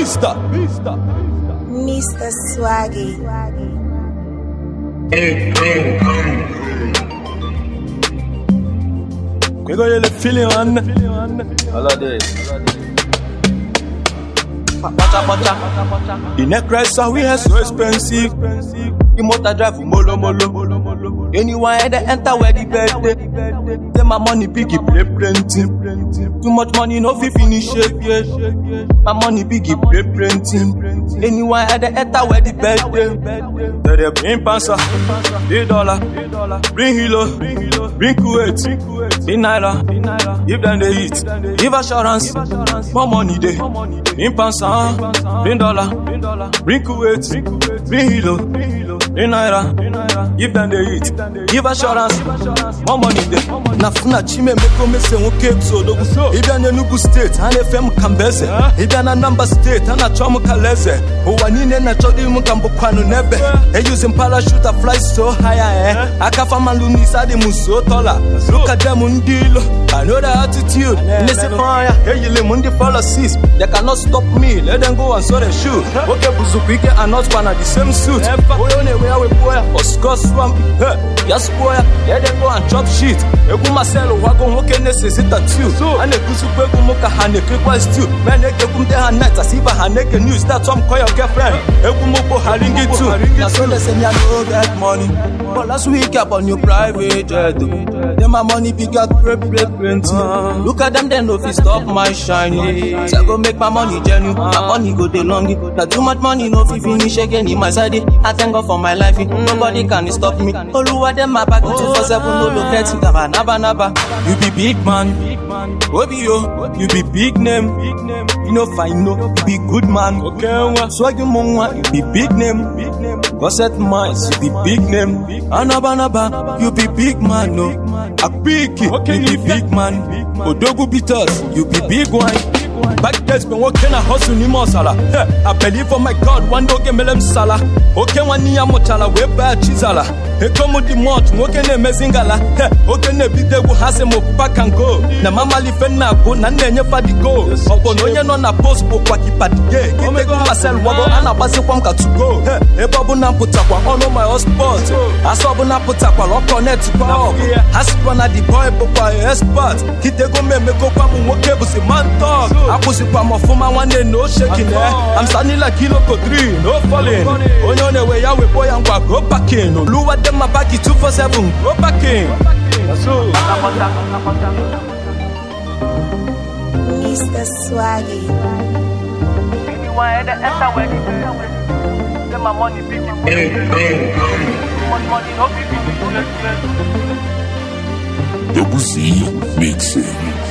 Vista, Vista. Mr. Swagi. We got you the feeling man. All of this. Kpocha, kpocha. The necklace that we have so expensive. The motor drive molo molo. Anyone head enter where the bed dey. Say my money big, play plenty. Too much money no fit finish it. My money big, play plenty. Anyone head enter where the bed dey. They bring pansa, the dollar, bring hilo, bring Kuwait, the naira. Give them the heat, give assurance, more money dey. Bring pansa, bring dollar, bring Kuwait, bring hilo, bring naira. Give them the heat, give assurance, more money dey. na funa chime meko mese nwoke episodogu ịbịa n'enugu steeti a na-efe m ka mbeze ịbịa na namba steeti a na-achọ m ka leze ụwa niile na-achọdo m ka mbụkwanụ n'ebe eyuzi m parachute a fly so high eh? Aka famalụ n'isi adị m so. At them ndị ilo I know the attitude. Nnesi fanya eyili m ndị policies they cannot stop me. Let them go and so they shoot oke bụzukwa ike anọtụkwa na the same suit. Na-enwe ya wepụọ ya osgo swamp ya spuo ya let them go and chop shit. Egwu masel wago nwoke na-esezi tatu a na-ekuzikwa egwu m ka ha na-ekekwa stew me na-ekekwu ndị ha net as ibe ha na-eke news. That's why I'm call your girlfriend. Bụ haringi too na so they say I no get money. But last week I bought new private jet. Then my money big at pray plenty look at them they no fit stop my shine so I go make my money genuine. My money go dey long. Na too much money no fit finish again in my side. I thank God for my life. Nobody can stop me. Oluwa dem my back 247 no look at it. Naba naba you be big man. Obi yo. You be big name. You no fine no you be good man. Okay, Swagi mo nwa you be big name goset mice you be big name. Anaba naba you be big man no akpiki Okay, you be big man. Odogu bitters you be big one Back days been working a hustle ni mosala. I believe on my God one day melem sala. Okay one ni amotala we ba chizala. Ekomu di mot nwoke na emezingala. Oke na ebidegwu ha sị m back and go. Na mama life na agụ na nna nye di go. Ọkpọ na onye nọ na post bụkwa kipa di gay. Kitego masel wago a na-agbazikwa m ka to go. Ebe ọbụla m pụtakwa ọnụ my hotspot. Asọ ọbụla pụtakwala ọkọ net kwa Ha sikwa na di boy bụkwa expert. Kitego m emekokwa m nwoke bụzi man talk. Akwụsịkwa m ọfụma nwanne na oshekine I'm standing like kiloko 3 no falling onye ọ na-ewe ya wekpo ya ngwa go parking oluwa dem ma baki 247 go parking Mr. Swaggy. Anyone enter where the. Say my money big. Too much money no it. Double C Mixing.